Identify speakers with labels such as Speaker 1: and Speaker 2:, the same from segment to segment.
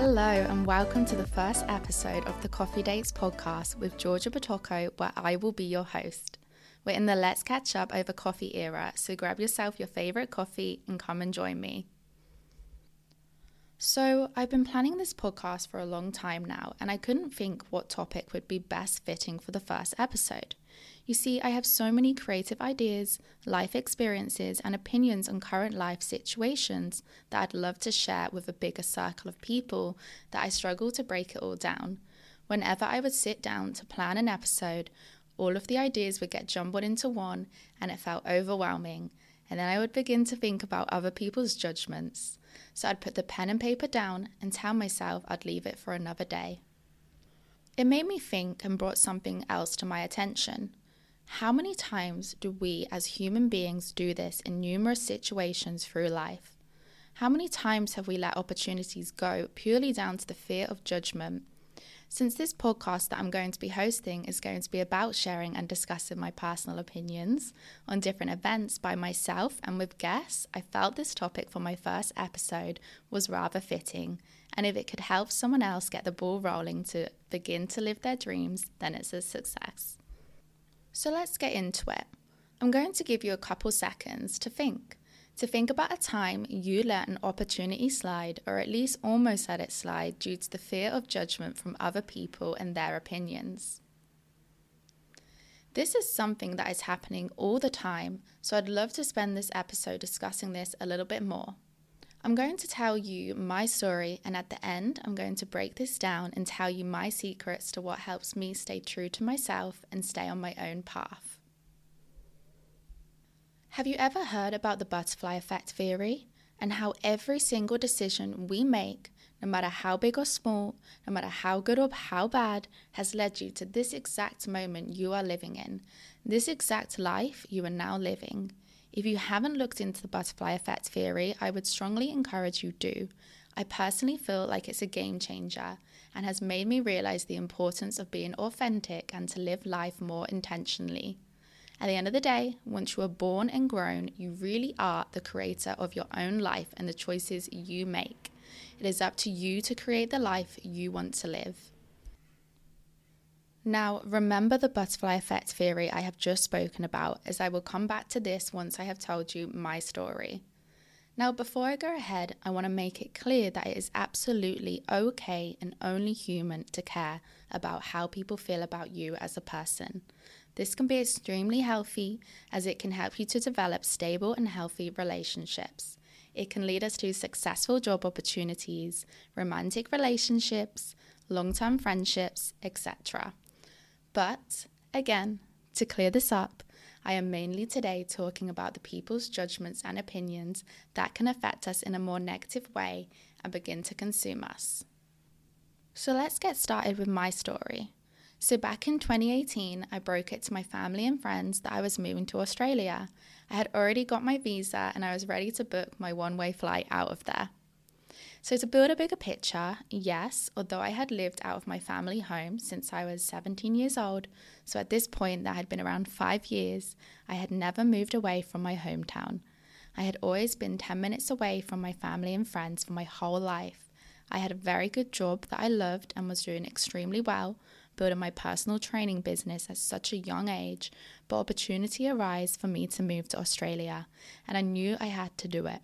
Speaker 1: Hello, and welcome to the first episode of the Coffee Dates podcast with Georgia Batocco, where I will be your host. We're in the Let's Catch Up over coffee era, so grab yourself your favorite coffee and come and join me. So, I've been planning this podcast for a long time now, and I couldn't think what topic would be best fitting for the first episode. You see, I have so many creative ideas, life experiences, and opinions on current life situations that I'd love to share with a bigger circle of people that I struggle to break it all down. Whenever I would sit down to plan an episode, all of the ideas would get jumbled into one, and it felt overwhelming. And then I would begin to think about other people's judgments. So I'd put the pen and paper down and tell myself I'd leave it for another day. It made me think and brought something else to my attention. How many times do we as human beings do this in numerous situations through life? How many times have we let opportunities go purely down to the fear of judgment? Since this podcast that I'm going to be hosting is going to be about sharing and discussing my personal opinions on different events by myself and with guests, I felt this topic for my first episode was rather fitting. And if it could help someone else get the ball rolling to begin to live their dreams, then it's a success. So let's get into it. I'm going to give you a couple seconds to think. To think about a time you let an opportunity slide, or at least almost let it slide, due to the fear of judgment from other people and their opinions. This is something that is happening all the time, so I'd love to spend this episode discussing this a little bit more. I'm going to tell you my story, and at the end, I'm going to break this down and tell you my secrets to what helps me stay true to myself and stay on my own path. Have you ever heard about the butterfly effect theory and how every single decision we make, no matter how big or small, no matter how good or how bad, has led you to this exact moment you are living in, this exact life you are now living? If you haven't looked into the butterfly effect theory, I would strongly encourage you to do. I personally feel like it's a game changer and has made me realize the importance of being authentic and to live life more intentionally. At the end of the day, once you are born and grown, you really are the creator of your own life and the choices you make. It is up to you to create the life you want to live. Now, remember the butterfly effect theory I have just spoken about, as I will come back to this once I have told you my story. Now, before I go ahead, I want to make it clear that it is absolutely okay and only human to care about how people feel about you as a person. This can be extremely healthy as it can help you to develop stable and healthy relationships. It can lead us to successful job opportunities, romantic relationships, long term friendships, etc. But again, to clear this up, I am mainly today talking about the people's judgments and opinions that can affect us in a more negative way and begin to consume us. So let's get started with my story. So, back in 2018, I broke it to my family and friends that I was moving to Australia. I had already got my visa and I was ready to book my one way flight out of there. So, to build a bigger picture, yes, although I had lived out of my family home since I was 17 years old, so at this point that had been around five years, I had never moved away from my hometown. I had always been 10 minutes away from my family and friends for my whole life. I had a very good job that I loved and was doing extremely well, building my personal training business at such a young age, but opportunity arose for me to move to Australia, and I knew I had to do it.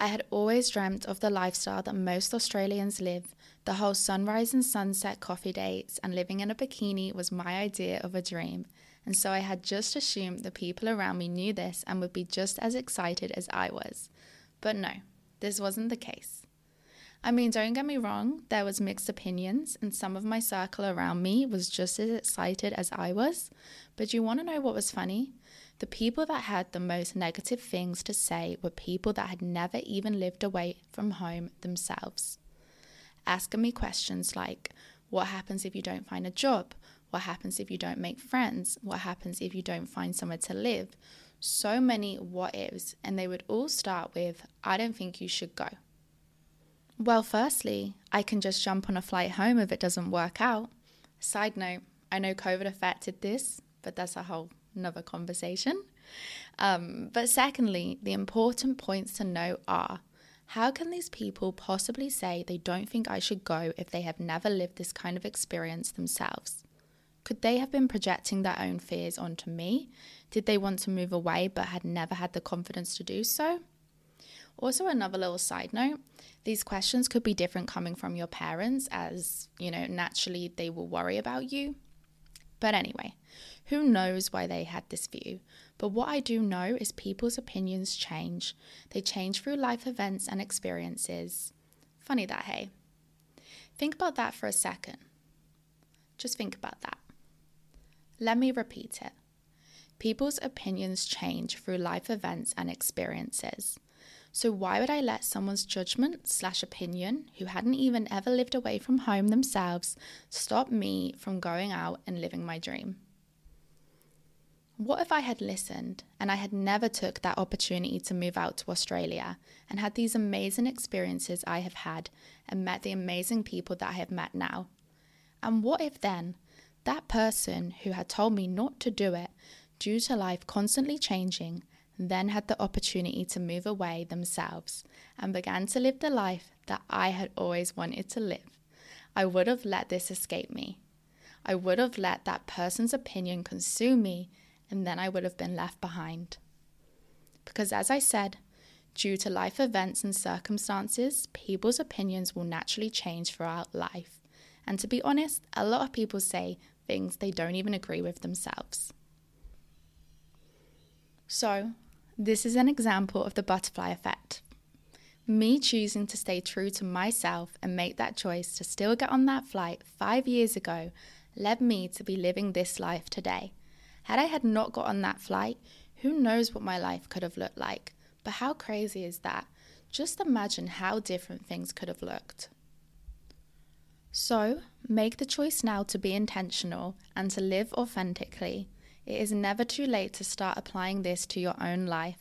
Speaker 1: I had always dreamt of the lifestyle that most Australians live. The whole sunrise and sunset coffee dates and living in a bikini was my idea of a dream. And so I had just assumed the people around me knew this and would be just as excited as I was. But no, this wasn't the case. I mean, don't get me wrong, there was mixed opinions, and some of my circle around me was just as excited as I was. But you want to know what was funny? The people that had the most negative things to say were people that had never even lived away from home themselves. Asking me questions like, what happens if you don't find a job? What happens if you don't make friends? What happens if you don't find somewhere to live? So many what ifs, and they would all start with, I don't think you should go. Well, firstly, I can just jump on a flight home if it doesn't work out. Side note, I know COVID affected this, but that's a whole another conversation. Um, but secondly, the important points to note are How can these people possibly say they don't think I should go if they have never lived this kind of experience themselves? Could they have been projecting their own fears onto me? Did they want to move away but had never had the confidence to do so? Also, another little side note these questions could be different coming from your parents, as you know, naturally they will worry about you. But anyway, who knows why they had this view? But what I do know is people's opinions change. They change through life events and experiences. Funny that, hey? Think about that for a second. Just think about that. Let me repeat it. People's opinions change through life events and experiences. So, why would I let someone's judgment slash opinion, who hadn't even ever lived away from home themselves, stop me from going out and living my dream? What if I had listened and I had never took that opportunity to move out to Australia and had these amazing experiences I have had and met the amazing people that I have met now? And what if then that person who had told me not to do it due to life constantly changing then had the opportunity to move away themselves and began to live the life that I had always wanted to live. I would have let this escape me. I would have let that person's opinion consume me, and then I would have been left behind. Because, as I said, due to life events and circumstances, people's opinions will naturally change throughout life. And to be honest, a lot of people say things they don't even agree with themselves. So, this is an example of the butterfly effect. Me choosing to stay true to myself and make that choice to still get on that flight five years ago led me to be living this life today. Had I had not got on that flight, who knows what my life could have looked like? But how crazy is that? Just imagine how different things could have looked. So, make the choice now to be intentional and to live authentically it is never too late to start applying this to your own life.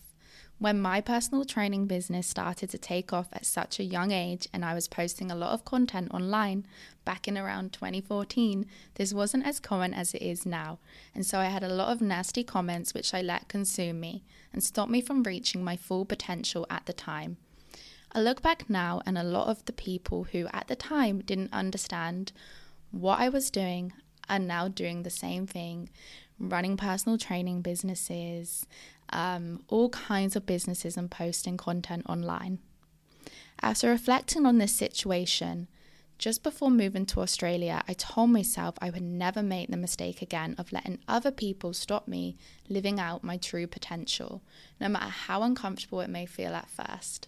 Speaker 1: When my personal training business started to take off at such a young age and I was posting a lot of content online back in around 2014, this wasn't as common as it is now. And so I had a lot of nasty comments which I let consume me and stop me from reaching my full potential at the time. I look back now and a lot of the people who at the time didn't understand what I was doing are now doing the same thing, running personal training businesses, um, all kinds of businesses, and posting content online. After reflecting on this situation, just before moving to Australia, I told myself I would never make the mistake again of letting other people stop me living out my true potential, no matter how uncomfortable it may feel at first.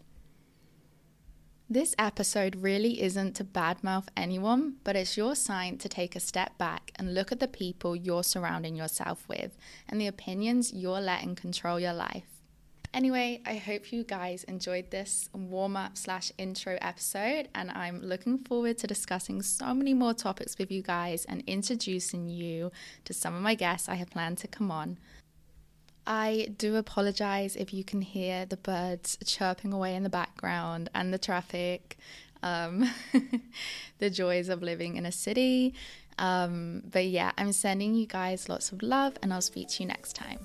Speaker 1: This episode really isn't to badmouth anyone, but it's your sign to take a step back and look at the people you're surrounding yourself with and the opinions you're letting control your life. Anyway, I hope you guys enjoyed this warm up slash intro episode, and I'm looking forward to discussing so many more topics with you guys and introducing you to some of my guests I have planned to come on. I do apologize if you can hear the birds chirping away in the background and the traffic, um, the joys of living in a city. Um, but yeah, I'm sending you guys lots of love and I'll speak to you next time.